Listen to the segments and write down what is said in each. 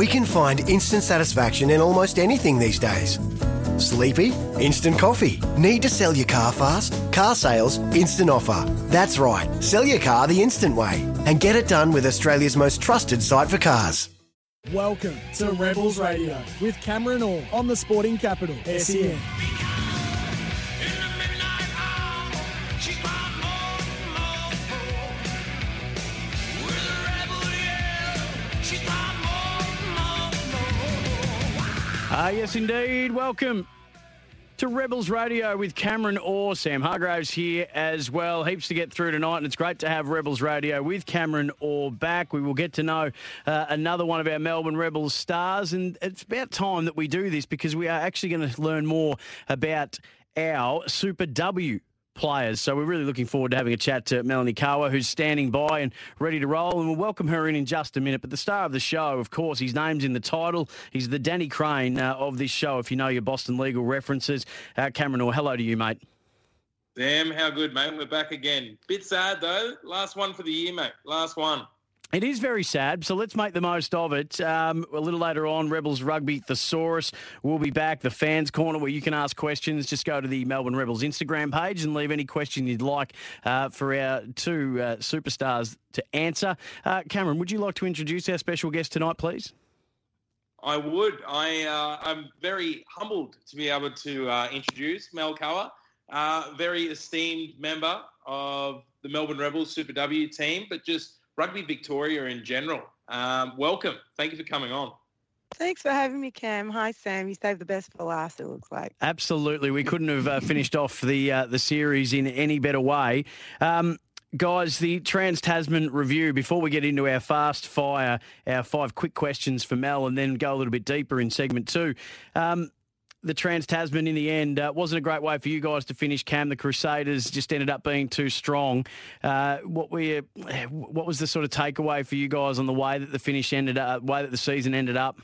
We can find instant satisfaction in almost anything these days. Sleepy? Instant coffee. Need to sell your car fast? Car sales, instant offer. That's right, sell your car the instant way and get it done with Australia's most trusted site for cars. Welcome to Rebels Radio with Cameron Orr on the Sporting Capital, SEN. Ah, yes, indeed. Welcome to Rebels Radio with Cameron Orr. Sam Hargraves here as well. Heaps to get through tonight, and it's great to have Rebels Radio with Cameron Orr back. We will get to know uh, another one of our Melbourne Rebels stars, and it's about time that we do this because we are actually going to learn more about our Super W players. So we're really looking forward to having a chat to Melanie Kawa, who's standing by and ready to roll. And we'll welcome her in in just a minute. But the star of the show, of course, his name's in the title. He's the Danny Crane uh, of this show, if you know your Boston legal references. Uh, Cameron, Orr hello to you, mate. Damn, how good, mate. We're back again. Bit sad, though. Last one for the year, mate. Last one. It is very sad, so let's make the most of it. Um, a little later on, Rebels Rugby Thesaurus will be back. The fans' corner where you can ask questions. Just go to the Melbourne Rebels Instagram page and leave any question you'd like uh, for our two uh, superstars to answer. Uh, Cameron, would you like to introduce our special guest tonight, please? I would. I uh, I'm very humbled to be able to uh, introduce Mel Kawa, uh, very esteemed member of the Melbourne Rebels Super W team, but just Rugby Victoria in general. Um, welcome. Thank you for coming on. Thanks for having me, Cam. Hi, Sam. You saved the best for last. It looks like. Absolutely, we couldn't have uh, finished off the uh, the series in any better way. Um, guys, the Trans Tasman review. Before we get into our fast fire, our five quick questions for Mel, and then go a little bit deeper in segment two. Um, the Trans Tasman in the end uh, wasn't a great way for you guys to finish. Cam, the Crusaders just ended up being too strong. Uh, what were you, what was the sort of takeaway for you guys on the way that the finish ended up, way that the season ended up?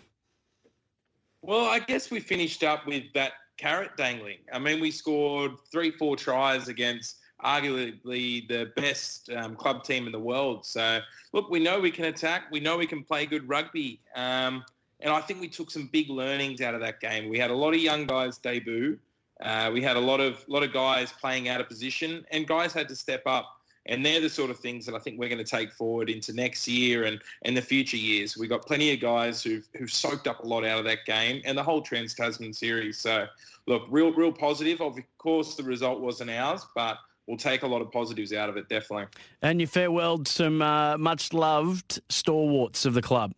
Well, I guess we finished up with that carrot dangling. I mean, we scored three, four tries against arguably the best um, club team in the world. So, look, we know we can attack. We know we can play good rugby. Um, and I think we took some big learnings out of that game. We had a lot of young guys debut. Uh, we had a lot of lot of guys playing out of position, and guys had to step up. And they're the sort of things that I think we're going to take forward into next year and, and the future years. We've got plenty of guys who've, who've soaked up a lot out of that game and the whole Trans Tasman series. So, look, real, real positive. Of course, the result wasn't ours, but we'll take a lot of positives out of it, definitely. And you farewelled some uh, much loved stalwarts of the club.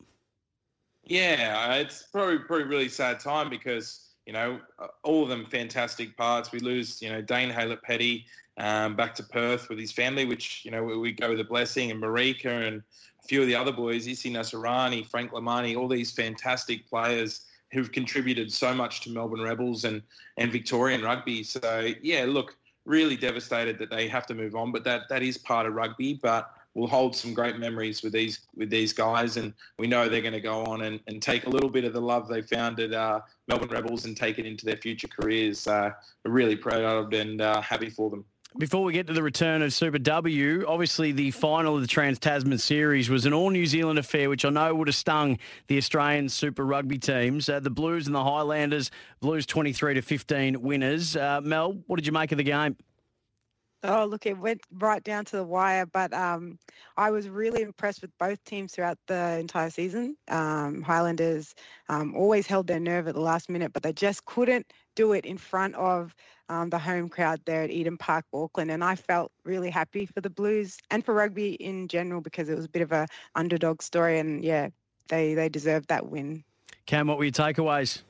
Yeah, it's probably probably really sad time because you know all of them fantastic parts. We lose you know Dane Haylett Petty um, back to Perth with his family, which you know we go with a blessing, and Marika and a few of the other boys, Isi Naisarani, Frank Lomani, all these fantastic players who've contributed so much to Melbourne Rebels and and Victorian rugby. So yeah, look, really devastated that they have to move on, but that that is part of rugby. But we'll hold some great memories with these with these guys, and we know they're going to go on and, and take a little bit of the love they found at uh, Melbourne Rebels and take it into their future careers. Uh, really proud and uh, happy for them. Before we get to the return of Super W, obviously the final of the Trans Tasman series was an all New Zealand affair, which I know would have stung the Australian Super Rugby teams. Uh, the Blues and the Highlanders, Blues 23 to 15 winners. Uh, Mel, what did you make of the game? Oh, look, it went right down to the wire, but um, I was really impressed with both teams throughout the entire season. Um, Highlanders um, always held their nerve at the last minute, but they just couldn't do it in front of um, the home crowd there at Eden Park, Auckland. And I felt really happy for the Blues and for rugby in general because it was a bit of a underdog story. And yeah, they, they deserved that win. Cam, what were your takeaways?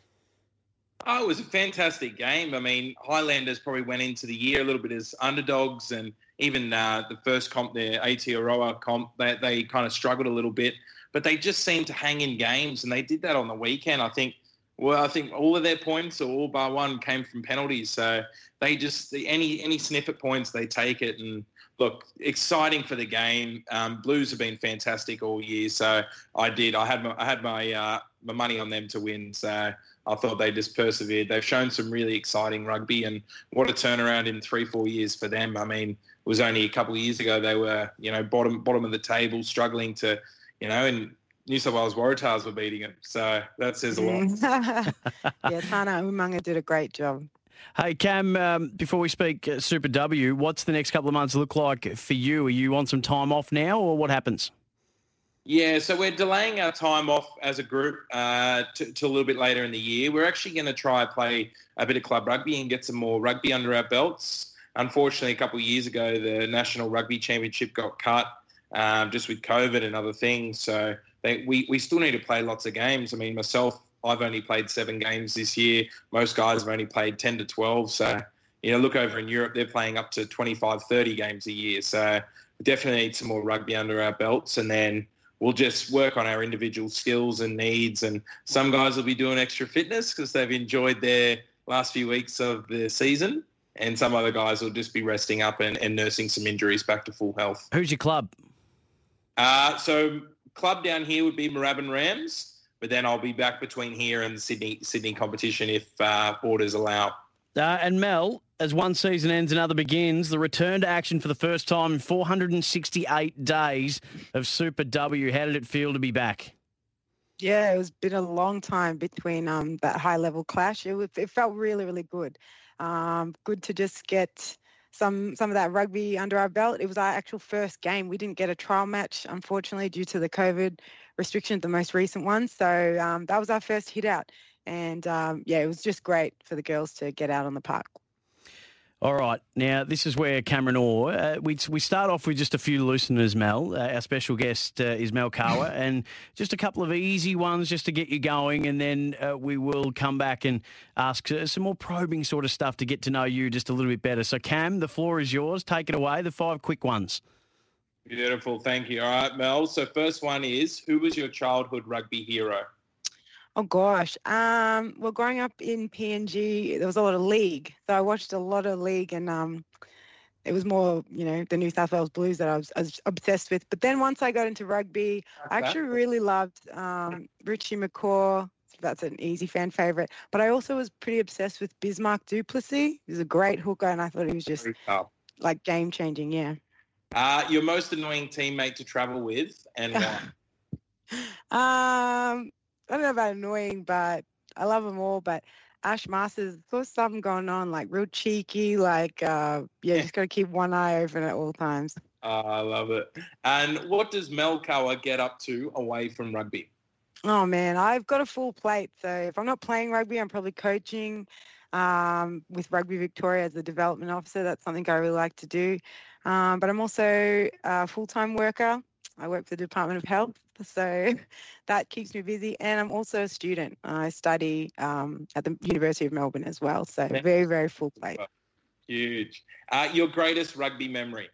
Oh, it was a fantastic game. I mean, Highlanders probably went into the year a little bit as underdogs, and even uh, the first comp, their Aotearoa comp, they, they kind of struggled a little bit. but they just seem to hang in games, and they did that on the weekend. I think. Well, I think all of their points, or all bar one, came from penalties. So they just any any sniff at points, they take it. And look, exciting for the game. Um, Blues have been fantastic all year, so I did. I had my, I had my uh, my money on them to win. So I thought they just persevered. They've shown some really exciting rugby, and what a turnaround in three, four years for them. I mean, it was only a couple of years ago they were, you know, bottom bottom of the table, struggling to, you know, and New South Wales Waratahs were beating them. So that says a lot. Yeah, Tana Umaga did a great job. Hey, Cam, um, before we speak uh, Super W, what's the next couple of months look like for you? Are you on some time off now, or what happens? Yeah, so we're delaying our time off as a group uh, to, to, a little bit later in the year. We're actually going to try play a bit of club rugby and get some more rugby under our belts. Unfortunately, a couple of years ago, the National Rugby Championship got cut um, just with COVID and other things. So they, we, we still need to play lots of games. I mean, myself, I've only played seven games this year. Most guys have only played 10 to 12. So, you know, look over in Europe, they're playing up to 25, 30 games a year. So we definitely need some more rugby under our belts. And then we'll just work on our individual skills and needs. And some guys will be doing extra fitness because they've enjoyed their last few weeks of the season. And some other guys will just be resting up and, and nursing some injuries back to full health. Who's your club? Uh, so club down here would be Moorabbin Rams, but then I'll be back between here and the Sydney Sydney competition if uh, borders allow. Uh, and Mel, as one season ends, another begins. The return to action for the first time in 468 days of Super W. How did it feel to be back? Yeah, it was been a long time between um, that high level clash. It, was, it felt really, really good. Um, good to just get some some of that rugby under our belt. It was our actual first game. We didn't get a trial match, unfortunately, due to the COVID restrictions, the most recent one. So um, that was our first hit out. And um, yeah, it was just great for the girls to get out on the park. All right. Now, this is where Cameron Orr, uh, we, we start off with just a few looseners, Mel. Uh, our special guest uh, is Mel Kawa, and just a couple of easy ones just to get you going, and then uh, we will come back and ask uh, some more probing sort of stuff to get to know you just a little bit better. So, Cam, the floor is yours. Take it away, the five quick ones. Beautiful. Thank you. All right, Mel. So, first one is who was your childhood rugby hero? Oh gosh. Um, well, growing up in PNG, there was a lot of league, so I watched a lot of league, and um, it was more, you know, the New South Wales Blues that I was, I was obsessed with. But then once I got into rugby, I actually really loved um, Richie McCaw. That's an easy fan favorite. But I also was pretty obsessed with Bismarck du Plessis. He was a great hooker, and I thought he was just like game changing. Yeah. Uh, your most annoying teammate to travel with, and why? um, I don't know about annoying, but I love them all. But Ash Masters, there's something going on, like real cheeky, like uh, yeah, yeah. just got to keep one eye open at all times. Oh, I love it. And what does Mel Kawa get up to away from rugby? Oh man, I've got a full plate. So if I'm not playing rugby, I'm probably coaching um, with Rugby Victoria as a development officer. That's something I really like to do. Um, but I'm also a full-time worker. I work for the Department of Health, so that keeps me busy. And I'm also a student. I study um, at the University of Melbourne as well. So very, very full plate. Huge. Uh, your greatest rugby memory?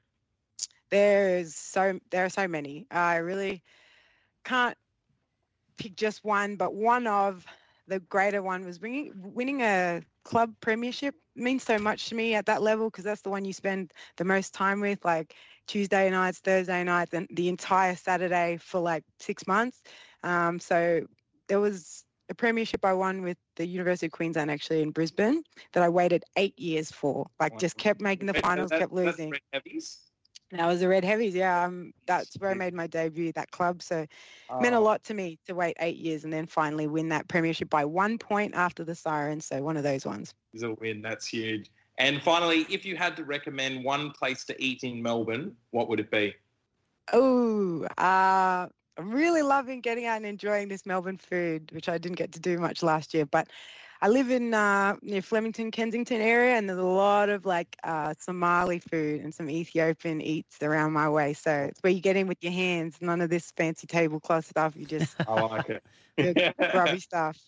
There's so there are so many. I really can't pick just one, but one of the greater one was bringing, winning a club premiership means so much to me at that level because that's the one you spend the most time with. Like Tuesday nights, Thursday nights, and the entire Saturday for like six months. Um, so there was a premiership I won with the University of Queensland actually in Brisbane that I waited eight years for. Like just kept making the finals, that, kept losing. That was the Red Heavies, yeah. Um, that's where I made my debut, that club. So oh. meant a lot to me to wait eight years and then finally win that premiership by one point after the siren. So one of those ones. Is a win. That's huge. And finally, if you had to recommend one place to eat in Melbourne, what would it be? Oh, uh, I'm really loving getting out and enjoying this Melbourne food, which I didn't get to do much last year. But I live in uh, near Flemington, Kensington area, and there's a lot of like uh, Somali food and some Ethiopian eats around my way. So it's where you get in with your hands, none of this fancy tablecloth stuff. You just I like it. grubby stuff.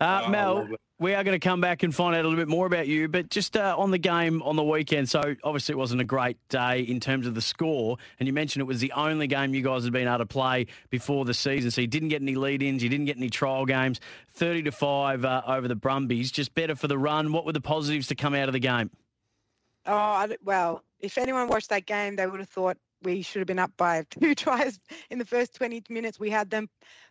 Uh, oh, Mel, we are going to come back and find out a little bit more about you, but just uh, on the game on the weekend. So obviously it wasn't a great day in terms of the score, and you mentioned it was the only game you guys had been able to play before the season. So you didn't get any lead-ins, you didn't get any trial games. Thirty to five uh, over the Brumbies, just better for the run. What were the positives to come out of the game? Oh well, if anyone watched that game, they would have thought we should have been up by two tries in the first 20 minutes. We had them,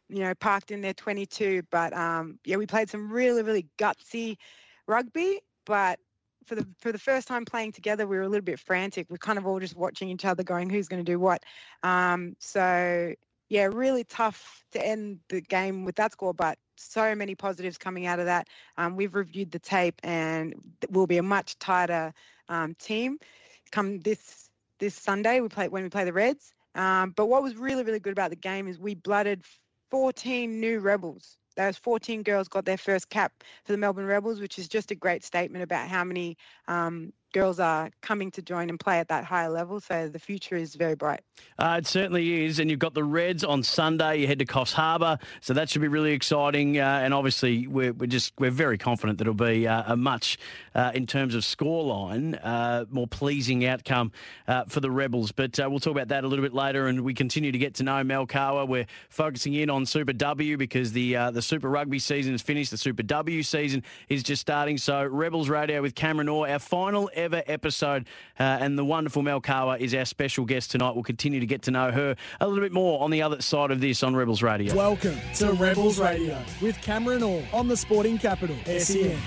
you know, parked in their 22. But um, yeah, we played some really, really gutsy rugby. But for the for the first time playing together, we were a little bit frantic. We're kind of all just watching each other, going, "Who's going to do what?" Um, so yeah, really tough to end the game with that score, but so many positives coming out of that. Um, we've reviewed the tape, and we'll be a much tighter um, team come this this Sunday. We play when we play the Reds. Um, but what was really really good about the game is we blooded 14 new rebels. Those 14 girls got their first cap for the Melbourne Rebels, which is just a great statement about how many um, girls are coming to join and play at that higher level. So the future is very bright. Uh, it certainly is. And you've got the Reds on Sunday. You head to Coffs Harbour, so that should be really exciting. Uh, and obviously, we're, we're just we're very confident that it'll be uh, a much, uh, in terms of scoreline, uh, more pleasing outcome uh, for the Rebels. But we'll talk about that a little bit later. And we continue to get to know Mel Kawa. We're focusing in on Super W because the the Super Rugby season is finished. The Super W season is just starting. So Rebels Radio with Cameron Orr, our final ever episode. Uh, and the wonderful Mel Kawa is our special guest tonight. We'll continue to get to know her a little bit more on the other side of this on Rebels Radio. Welcome to Rebels Radio with Cameron Orr on the Sporting Capital, SEN.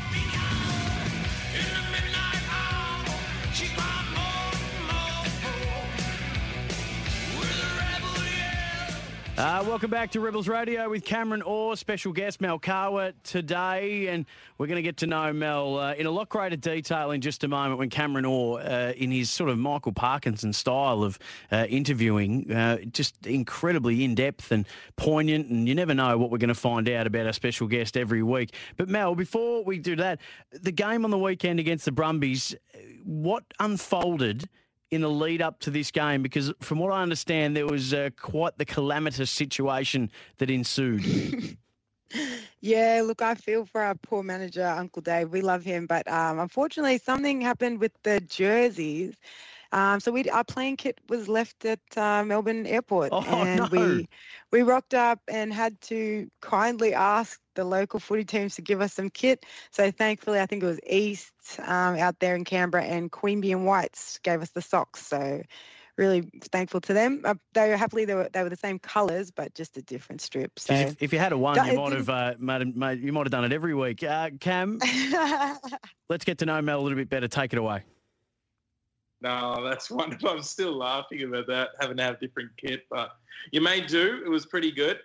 Uh, welcome back to Rebels Radio with Cameron Orr, special guest Mel Kawa today, and we're going to get to know Mel uh, in a lot greater detail in just a moment when Cameron Orr, uh, in his sort of Michael Parkinson style of uh, interviewing, uh, just incredibly in depth and poignant, and you never know what we're going to find out about our special guest every week. But Mel, before we do that, the game on the weekend against the Brumbies, what unfolded? In the lead up to this game? Because from what I understand, there was uh, quite the calamitous situation that ensued. yeah, look, I feel for our poor manager, Uncle Dave. We love him, but um, unfortunately, something happened with the jerseys. Um, so we our playing kit was left at uh, Melbourne Airport, oh, and no. we we rocked up and had to kindly ask the local footy teams to give us some kit. So thankfully, I think it was East um, out there in Canberra and Queanbeyan and Whites gave us the socks. So really thankful to them. Uh, they were happily they were they were the same colours, but just a different strip. So if, if, you had a one, you might have uh, made, made, you might have done it every week. Uh, Cam, let's get to know Mel a little bit better. Take it away. No, that's wonderful. I'm still laughing about that, having to have different kit, but you may do. It was pretty good.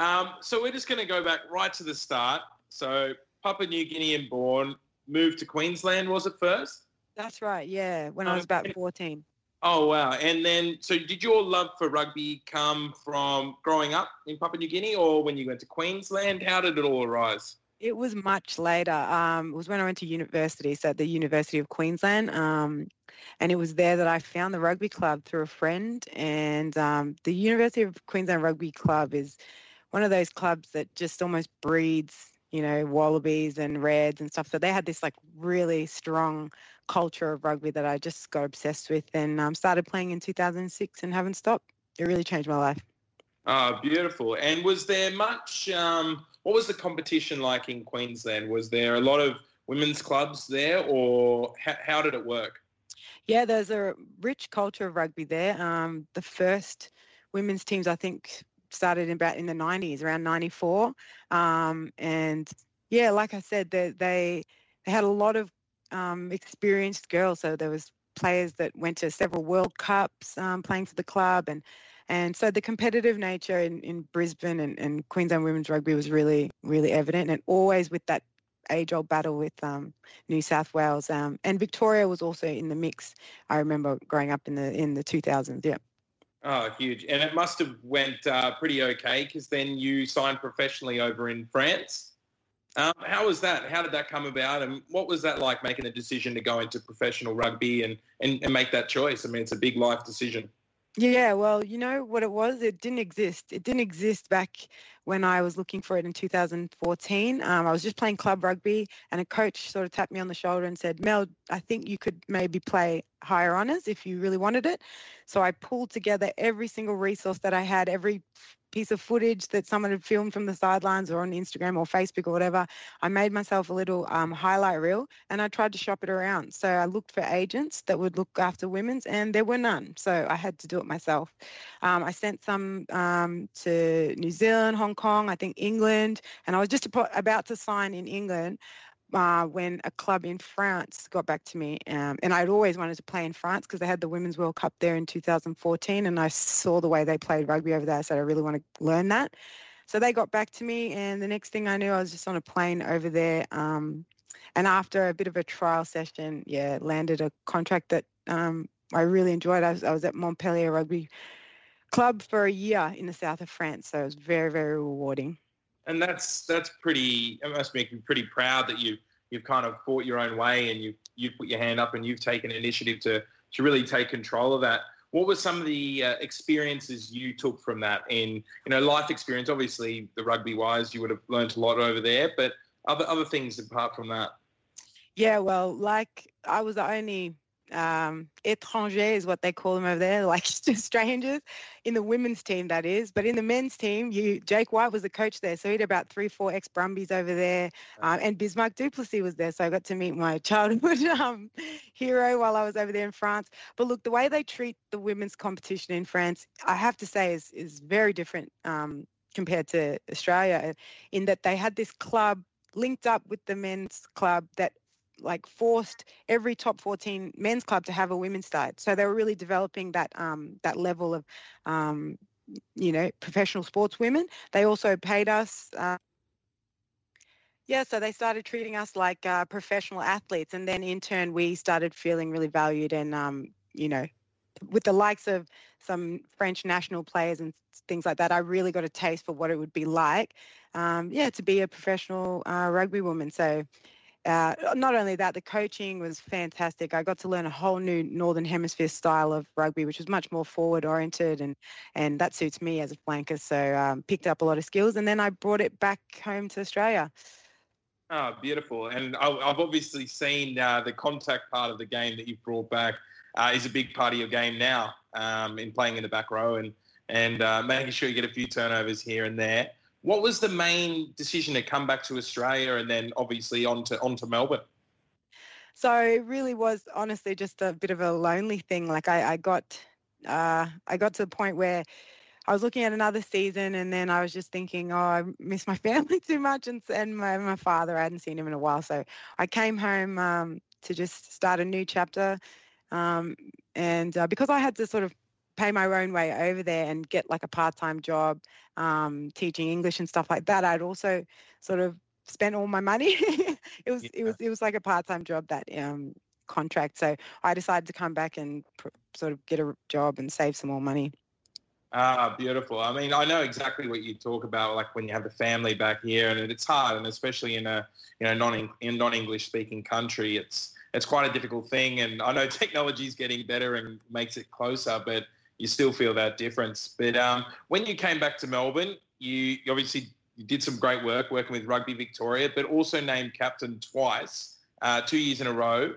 Um, so we're just going to go back right to the start. So Papua New Guinea and born, moved to Queensland, was it first? That's right, yeah, when I was about 14. Oh, wow. And then, so did your love for rugby come from growing up in Papua New Guinea or when you went to Queensland? How did it all arise? It was much later. Um, it was when I went to university, so at the University of Queensland. Um, and it was there that I found the rugby club through a friend. And um, the University of Queensland Rugby Club is one of those clubs that just almost breeds, you know, wallabies and reds and stuff. So they had this like really strong culture of rugby that I just got obsessed with and um, started playing in 2006 and haven't stopped. It really changed my life. Oh, beautiful. And was there much, um, what was the competition like in Queensland? Was there a lot of women's clubs there or how, how did it work? Yeah, there's a rich culture of rugby there. Um, the first women's teams, I think, started in about in the 90s, around 94. Um, and yeah, like I said, they, they, they had a lot of um, experienced girls. So there was players that went to several World Cups um, playing for the club. And, and so the competitive nature in, in Brisbane and, and Queensland women's rugby was really, really evident and always with that age-old battle with um, New South Wales, um, and Victoria was also in the mix. I remember growing up in the in the 2000s. Yeah. Oh, huge! And it must have went uh, pretty okay because then you signed professionally over in France. Um, how was that? How did that come about? And what was that like making a decision to go into professional rugby and, and, and make that choice? I mean, it's a big life decision. Yeah, well, you know what it was? It didn't exist. It didn't exist back when I was looking for it in 2014. Um, I was just playing club rugby, and a coach sort of tapped me on the shoulder and said, Mel, I think you could maybe play higher honours if you really wanted it. So I pulled together every single resource that I had, every piece of footage that someone had filmed from the sidelines or on Instagram or Facebook or whatever. I made myself a little um, highlight reel and I tried to shop it around. So I looked for agents that would look after women's and there were none. So I had to do it myself. Um, I sent some um, to New Zealand, Hong Kong, I think England, and I was just about to sign in England uh, when a club in France got back to me. Um, and I'd always wanted to play in France because they had the Women's World Cup there in 2014 and I saw the way they played rugby over there. I said, I really want to learn that. So they got back to me and the next thing I knew, I was just on a plane over there. Um, and after a bit of a trial session, yeah, landed a contract that um, I really enjoyed. I was, I was at Montpellier Rugby Club for a year in the south of France. So it was very, very rewarding and that's that's pretty. It must make you pretty proud that you you've kind of fought your own way and you you've put your hand up and you've taken initiative to to really take control of that. What were some of the uh, experiences you took from that in you know life experience? Obviously, the rugby wise, you would have learned a lot over there, but other other things apart from that. Yeah, well, like I was the only um, étrangers is what they call them over there, like strangers in the women's team, that is. But in the men's team, you Jake White was the coach there, so he had about three, four ex Brumbies over there, um, and Bismarck du Plessis was there, so I got to meet my childhood um, hero while I was over there in France. But look, the way they treat the women's competition in France, I have to say, is is very different um, compared to Australia, in that they had this club linked up with the men's club that like forced every top 14 men's club to have a women's side. So they were really developing that um, that level of um, you know professional sports women. They also paid us. Uh, yeah, so they started treating us like uh, professional athletes, and then in turn we started feeling really valued, and um, you know, with the likes of some French national players and things like that, I really got a taste for what it would be like, um, yeah, to be a professional uh, rugby woman. So uh, not only that, the coaching was fantastic. I got to learn a whole new Northern Hemisphere style of rugby, which was much more forward oriented, and and that suits me as a flanker. So um, picked up a lot of skills, and then I brought it back home to Australia. Oh, beautiful! And I've obviously seen uh, the contact part of the game that you've brought back uh, is a big part of your game now um, in playing in the back row and and uh, making sure you get a few turnovers here and there. What was the main decision to come back to Australia and then obviously on to, on to Melbourne? So it really was honestly just a bit of a lonely thing. Like I, I got uh, I got to the point where I was looking at another season and then I was just thinking, oh, I miss my family too much and, and my, my father, I hadn't seen him in a while. So I came home um, to just start a new chapter. Um, and uh, because I had to sort of pay my own way over there and get like a part-time job um, teaching English and stuff like that, I'd also sort of spent all my money. it was yeah. it was it was like a part-time job that um, contract. So I decided to come back and pr- sort of get a job and save some more money. Ah, beautiful. I mean, I know exactly what you talk about, like when you have a family back here, and it's hard, and especially in a you know non in non English speaking country, it's it's quite a difficult thing. And I know technology is getting better and makes it closer, but you still feel that difference. But um, when you came back to Melbourne, you, obviously you did some great work working with Rugby Victoria, but also named captain twice, uh, two years in a row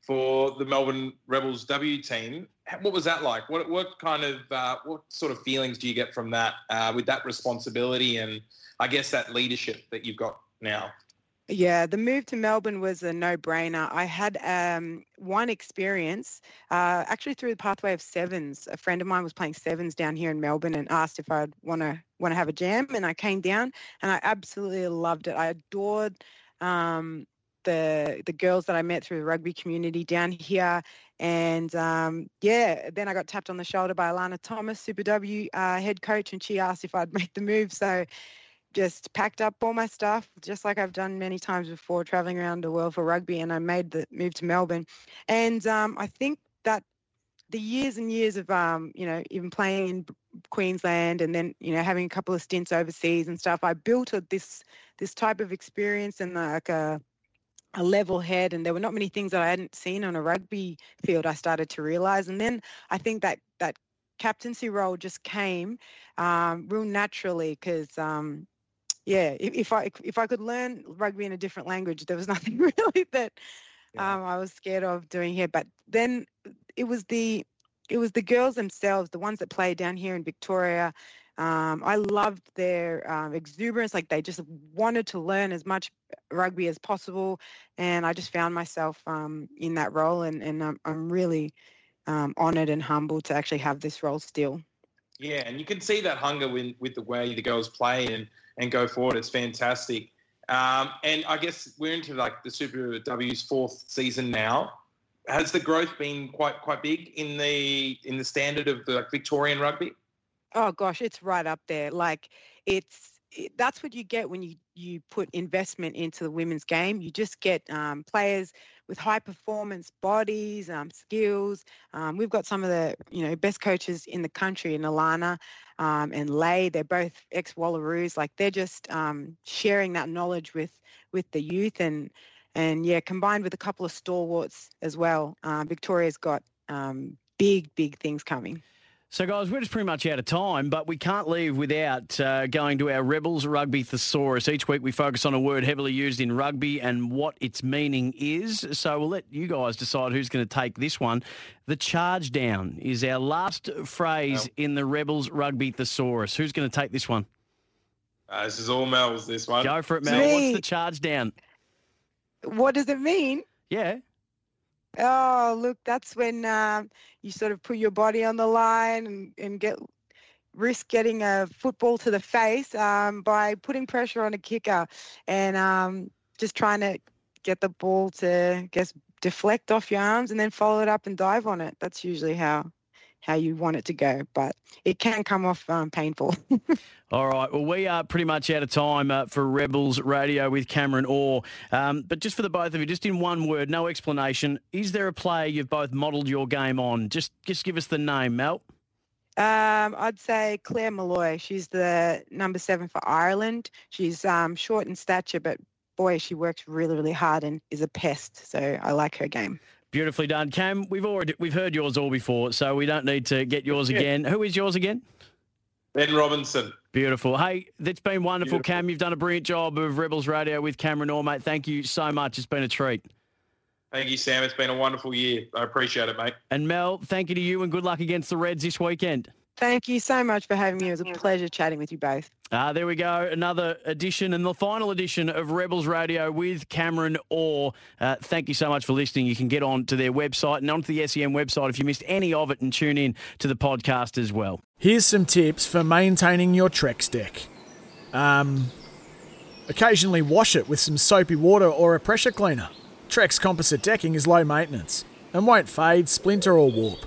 for the Melbourne Rebels W team. What was that like? What, what kind of uh, what sort of feelings do you get from that uh, with that responsibility and I guess that leadership that you've got now? Yeah, the move to Melbourne was a no-brainer. I had um, one experience, uh, actually through the pathway of sevens. A friend of mine was playing sevens down here in Melbourne and asked if I'd want to want to have a jam, and I came down and I absolutely loved it. I adored um, the the girls that I met through the rugby community down here, and um, yeah, then I got tapped on the shoulder by Alana Thomas, Super W uh, head coach, and she asked if I'd make the move. So just packed up all my stuff, just like I've done many times before, traveling around the world for rugby, and I made the move to Melbourne. And um, I think that the years and years of, um, you know, even playing in Queensland and then, you know, having a couple of stints overseas and stuff, I built a, this this type of experience and like a a level head and there were not many things that I hadn't seen on a rugby field I started to realize and then I think that that captaincy role just came um, real naturally because um, yeah, if, if, I if I could learn rugby in a different language, there was nothing really that yeah. um, I was scared of doing here. But then it was the it was the girls themselves, the ones that play down here in Victoria. Um, I loved their um, exuberance, like they just wanted to learn as much rugby as possible, and I just found myself um, in that role, and, and I'm, I'm really um, honoured and humbled to actually have this role still. Yeah, and you can see that hunger with, with the way the girls play and, and go forward. It's fantastic. Um, and I guess we're into like the Super W's fourth season now. Has the growth been quite quite big in the in the standard of the like, Victorian rugby? Oh gosh, it's right up there. Like it's it, that's what you get when you you put investment into the women's game. You just get um, players with high performance bodies, um, skills. Um, we've got some of the you know best coaches in the country, in Alana um, and Lay. They're both ex Wallaroos. Like they're just um, sharing that knowledge with with the youth and and yeah, combined with a couple of stalwarts as well. Uh, Victoria's got um, big big things coming. So, guys, we're just pretty much out of time, but we can't leave without uh, going to our Rebels Rugby Thesaurus. Each week we focus on a word heavily used in rugby and what its meaning is. So, we'll let you guys decide who's going to take this one. The charge down is our last phrase oh. in the Rebels Rugby Thesaurus. Who's going to take this one? Uh, this is all Mel's, this one. Go for it, Mel. What's the charge down? What does it mean? Yeah. Oh, look, that's when um, you sort of put your body on the line and, and get risk getting a football to the face um, by putting pressure on a kicker and um, just trying to get the ball to I guess deflect off your arms and then follow it up and dive on it. That's usually how how you want it to go, but it can come off um, painful. All right. Well, we are pretty much out of time uh, for Rebels Radio with Cameron Orr. Um, but just for the both of you, just in one word, no explanation. Is there a player you've both modelled your game on? Just just give us the name, Mel. Um, I'd say Claire Molloy. She's the number seven for Ireland. She's um, short in stature, but boy, she works really, really hard and is a pest. So I like her game. Beautifully done, Cam. We've already we've heard yours all before, so we don't need to get yours again. Who is yours again? Ben Robinson. Beautiful. Hey, it's been wonderful, Beautiful. Cam. You've done a brilliant job of Rebels Radio with Cameron Orr, mate. Thank you so much. It's been a treat. Thank you, Sam. It's been a wonderful year. I appreciate it, mate. And Mel, thank you to you and good luck against the Reds this weekend. Thank you so much for having me. It was a pleasure chatting with you both. Ah, there we go. Another edition and the final edition of Rebels Radio with Cameron Orr. Uh, thank you so much for listening. You can get on to their website and onto the SEN website if you missed any of it and tune in to the podcast as well. Here's some tips for maintaining your Trex deck. Um, occasionally wash it with some soapy water or a pressure cleaner. Trex composite decking is low maintenance and won't fade, splinter, or warp.